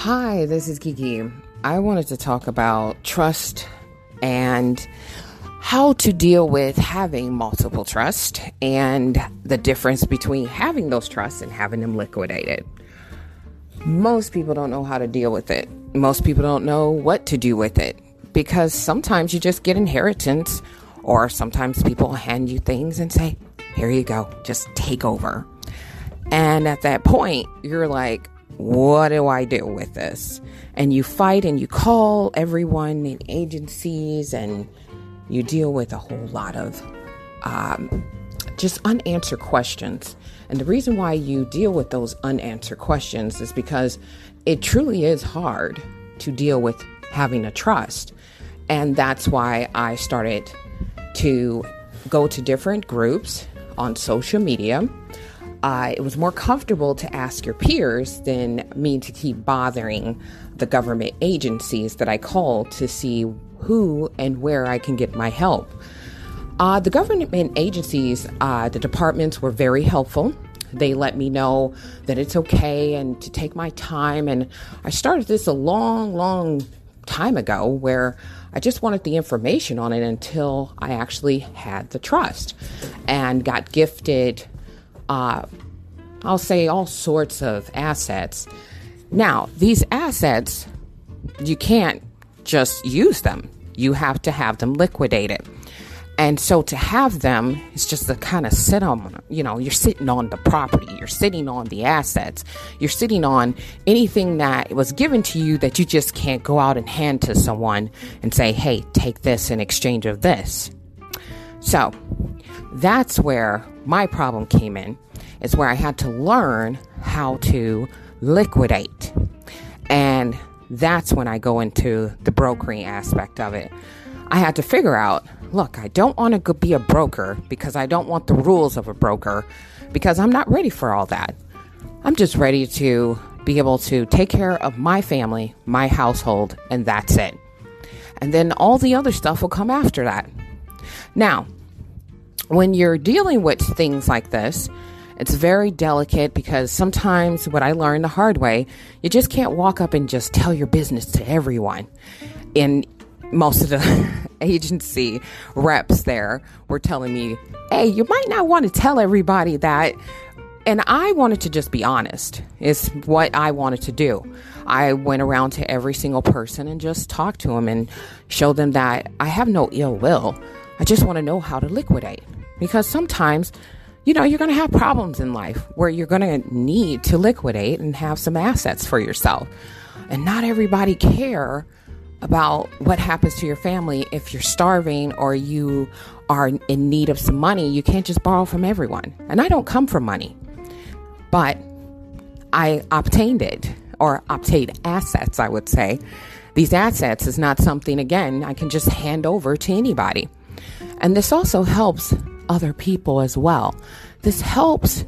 Hi, this is Kiki. I wanted to talk about trust and how to deal with having multiple trust and the difference between having those trusts and having them liquidated. Most people don't know how to deal with it. Most people don't know what to do with it because sometimes you just get inheritance or sometimes people hand you things and say, "Here you go, just take over." And at that point, you're like, what do I do with this? And you fight and you call everyone in agencies and you deal with a whole lot of um, just unanswered questions. And the reason why you deal with those unanswered questions is because it truly is hard to deal with having a trust. And that's why I started to go to different groups on social media uh, it was more comfortable to ask your peers than me to keep bothering the government agencies that I call to see who and where I can get my help. Uh, the government agencies, uh, the departments were very helpful. They let me know that it's okay and to take my time. And I started this a long, long time ago where I just wanted the information on it until I actually had the trust and got gifted uh, I'll say all sorts of assets. Now, these assets, you can't just use them. You have to have them liquidated. And so to have them is just to kind of sit on, you know, you're sitting on the property, you're sitting on the assets, you're sitting on anything that was given to you that you just can't go out and hand to someone and say, hey, take this in exchange of this. So that's where my problem came in is where I had to learn how to liquidate. And that's when I go into the brokering aspect of it. I had to figure out look, I don't want to be a broker because I don't want the rules of a broker because I'm not ready for all that. I'm just ready to be able to take care of my family, my household, and that's it. And then all the other stuff will come after that. Now, when you're dealing with things like this, it's very delicate because sometimes what I learned the hard way, you just can't walk up and just tell your business to everyone. And most of the agency reps there were telling me, hey, you might not want to tell everybody that. And I wanted to just be honest, is what I wanted to do. I went around to every single person and just talked to them and showed them that I have no ill will. I just want to know how to liquidate. Because sometimes you know, you're going to have problems in life where you're going to need to liquidate and have some assets for yourself. And not everybody care about what happens to your family if you're starving or you are in need of some money. You can't just borrow from everyone. And I don't come from money, but I obtained it or obtained assets, I would say. These assets is not something, again, I can just hand over to anybody. And this also helps other people as well. This helps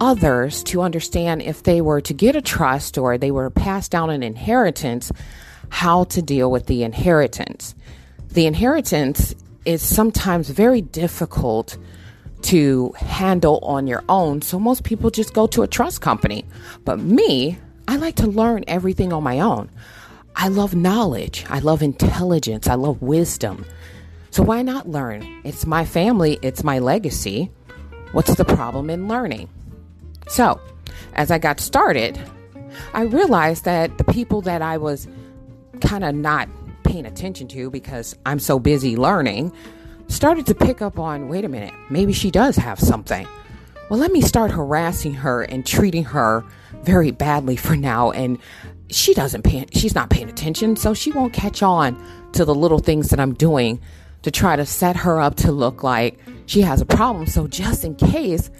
others to understand if they were to get a trust or they were passed down an inheritance, how to deal with the inheritance. The inheritance is sometimes very difficult to handle on your own, so most people just go to a trust company. But me, I like to learn everything on my own. I love knowledge, I love intelligence, I love wisdom. So why not learn? It's my family, it's my legacy. What's the problem in learning? So, as I got started, I realized that the people that I was kind of not paying attention to because I'm so busy learning started to pick up on wait a minute, maybe she does have something. Well, let me start harassing her and treating her very badly for now and she doesn't pay she's not paying attention, so she won't catch on to the little things that I'm doing to try to set her up to look like she has a problem. So just in case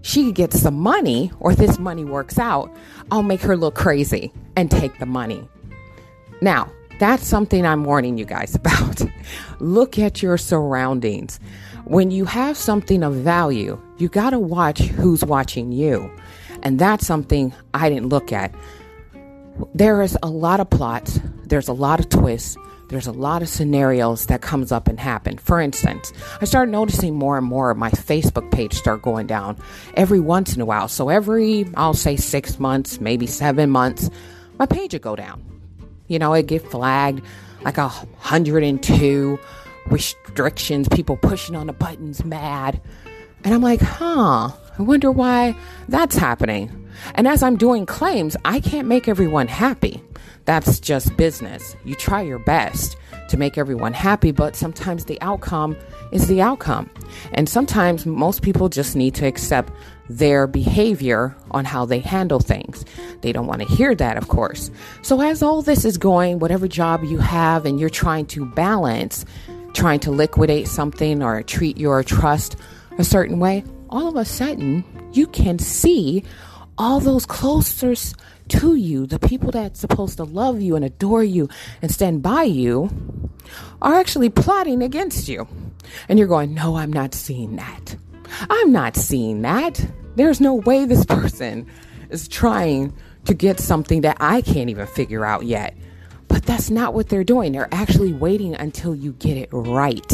she gets some money or this money works out, I'll make her look crazy and take the money. Now, that's something I'm warning you guys about. look at your surroundings. When you have something of value, you got to watch who's watching you. And that's something I didn't look at. There is a lot of plots, there's a lot of twists, there's a lot of scenarios that comes up and happen. For instance, I started noticing more and more my Facebook page start going down every once in a while. So every, I'll say six months, maybe seven months, my page would go down. You know, it get flagged like a 102 restrictions, people pushing on the buttons, mad. And I'm like, huh, I wonder why that's happening. And as I'm doing claims, I can't make everyone happy. That's just business. You try your best to make everyone happy, but sometimes the outcome is the outcome. And sometimes most people just need to accept their behavior on how they handle things. They don't want to hear that, of course. So, as all this is going, whatever job you have and you're trying to balance, trying to liquidate something or treat your trust a certain way, all of a sudden you can see all those closest to you, the people that's supposed to love you and adore you and stand by you, are actually plotting against you. And you're going, No, I'm not seeing that. I'm not seeing that. There's no way this person is trying to get something that I can't even figure out yet. But that's not what they're doing. They're actually waiting until you get it right.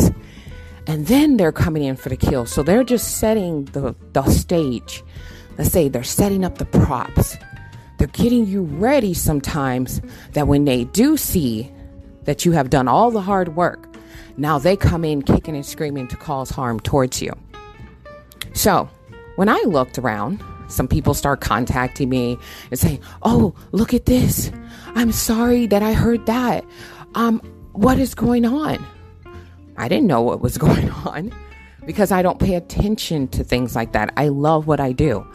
And then they're coming in for the kill. So they're just setting the, the stage. Let's say they're setting up the props. They're getting you ready sometimes that when they do see that you have done all the hard work, now they come in kicking and screaming to cause harm towards you. So, when I looked around, some people start contacting me and saying, "Oh, look at this. I'm sorry that I heard that. Um, what is going on?" I didn't know what was going on because I don't pay attention to things like that. I love what I do.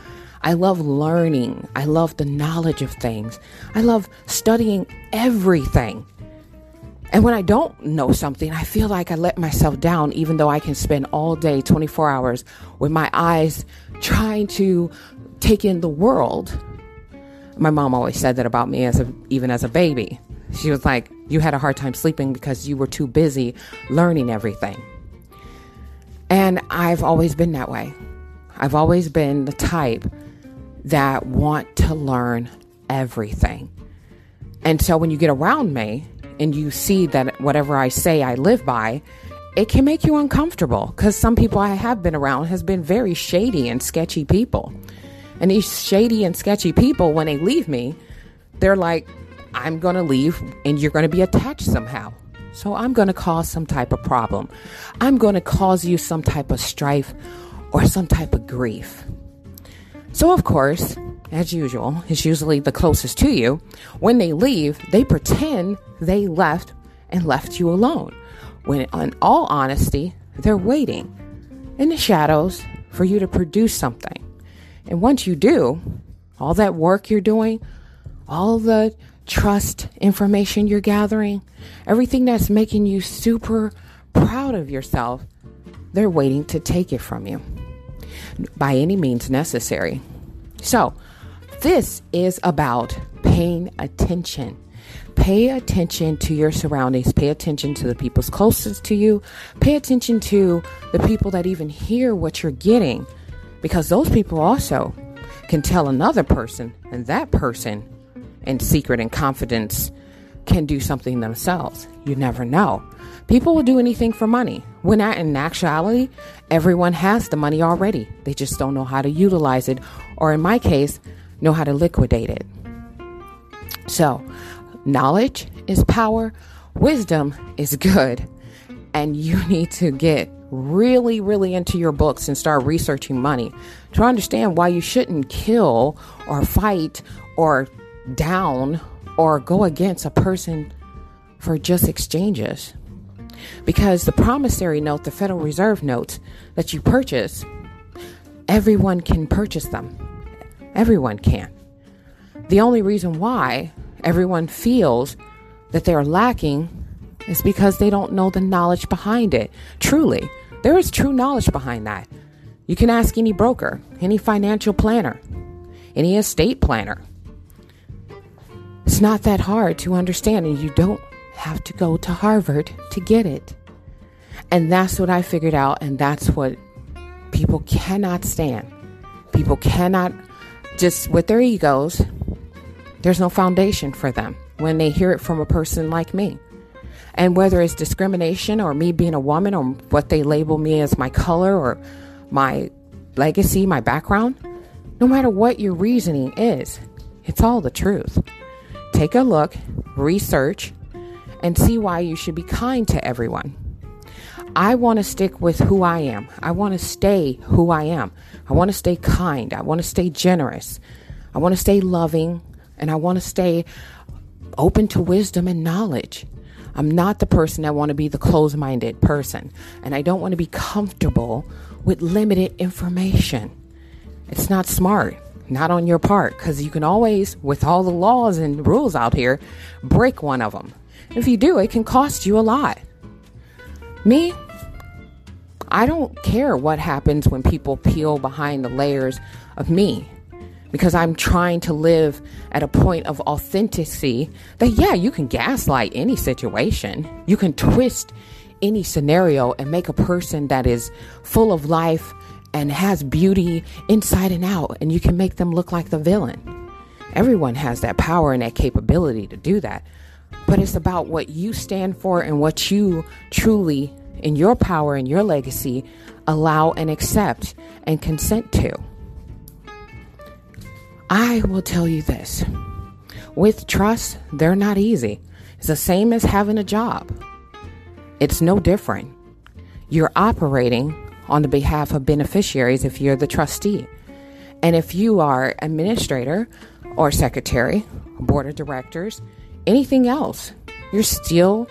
I love learning. I love the knowledge of things. I love studying everything. And when I don't know something, I feel like I let myself down, even though I can spend all day, 24 hours, with my eyes trying to take in the world. My mom always said that about me as a, even as a baby. She was like, You had a hard time sleeping because you were too busy learning everything. And I've always been that way. I've always been the type that want to learn everything. And so when you get around me and you see that whatever I say I live by, it can make you uncomfortable because some people I have been around has been very shady and sketchy people. And these shady and sketchy people, when they leave me, they're like, I'm going to leave and you're going to be attached somehow. So I'm going to cause some type of problem. I'm going to cause you some type of strife or some type of grief. So, of course, as usual, it's usually the closest to you. When they leave, they pretend they left and left you alone. When, in all honesty, they're waiting in the shadows for you to produce something. And once you do, all that work you're doing, all the trust information you're gathering, everything that's making you super proud of yourself, they're waiting to take it from you by any means necessary. So, this is about paying attention. Pay attention to your surroundings. Pay attention to the people's closest to you. Pay attention to the people that even hear what you're getting because those people also can tell another person, and that person, in secret and confidence, can do something themselves. You never know. People will do anything for money. When in actuality, everyone has the money already. They just don't know how to utilize it, or in my case, know how to liquidate it. So, knowledge is power, wisdom is good, and you need to get really, really into your books and start researching money to understand why you shouldn't kill or fight or down or go against a person for just exchanges. Because the promissory note, the Federal Reserve notes that you purchase, everyone can purchase them. Everyone can. The only reason why everyone feels that they're lacking is because they don't know the knowledge behind it. Truly, there is true knowledge behind that. You can ask any broker, any financial planner, any estate planner. It's not that hard to understand, and you don't have to go to Harvard to get it. And that's what I figured out, and that's what people cannot stand. People cannot just with their egos, there's no foundation for them when they hear it from a person like me. And whether it's discrimination or me being a woman or what they label me as my color or my legacy, my background, no matter what your reasoning is, it's all the truth. take a look, research, and see why you should be kind to everyone. I want to stick with who I am. I want to stay who I am. I want to stay kind. I want to stay generous. I want to stay loving. And I want to stay open to wisdom and knowledge. I'm not the person that want to be the closed minded person. And I don't want to be comfortable with limited information. It's not smart, not on your part, because you can always, with all the laws and rules out here, break one of them. If you do, it can cost you a lot. Me, I don't care what happens when people peel behind the layers of me because I'm trying to live at a point of authenticity that, yeah, you can gaslight any situation, you can twist any scenario and make a person that is full of life and has beauty inside and out, and you can make them look like the villain. Everyone has that power and that capability to do that but it's about what you stand for and what you truly, in your power and your legacy, allow and accept and consent to. I will tell you this with trust, they're not easy. It's the same as having a job, it's no different. You're operating on the behalf of beneficiaries if you're the trustee. And if you are administrator or secretary, board of directors, anything else. You're still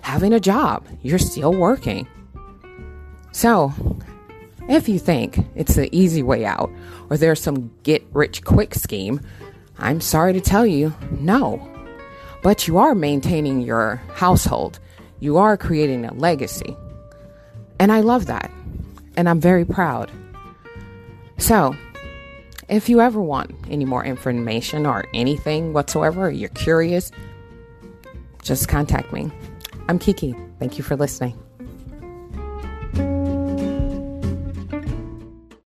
having a job, you're still working. So, if you think it's the easy way out or there's some get rich quick scheme, I'm sorry to tell you, no. But you are maintaining your household, you are creating a legacy. And I love that. And I'm very proud. So, if you ever want any more information or anything whatsoever, you're curious, just contact me. I'm Kiki. Thank you for listening.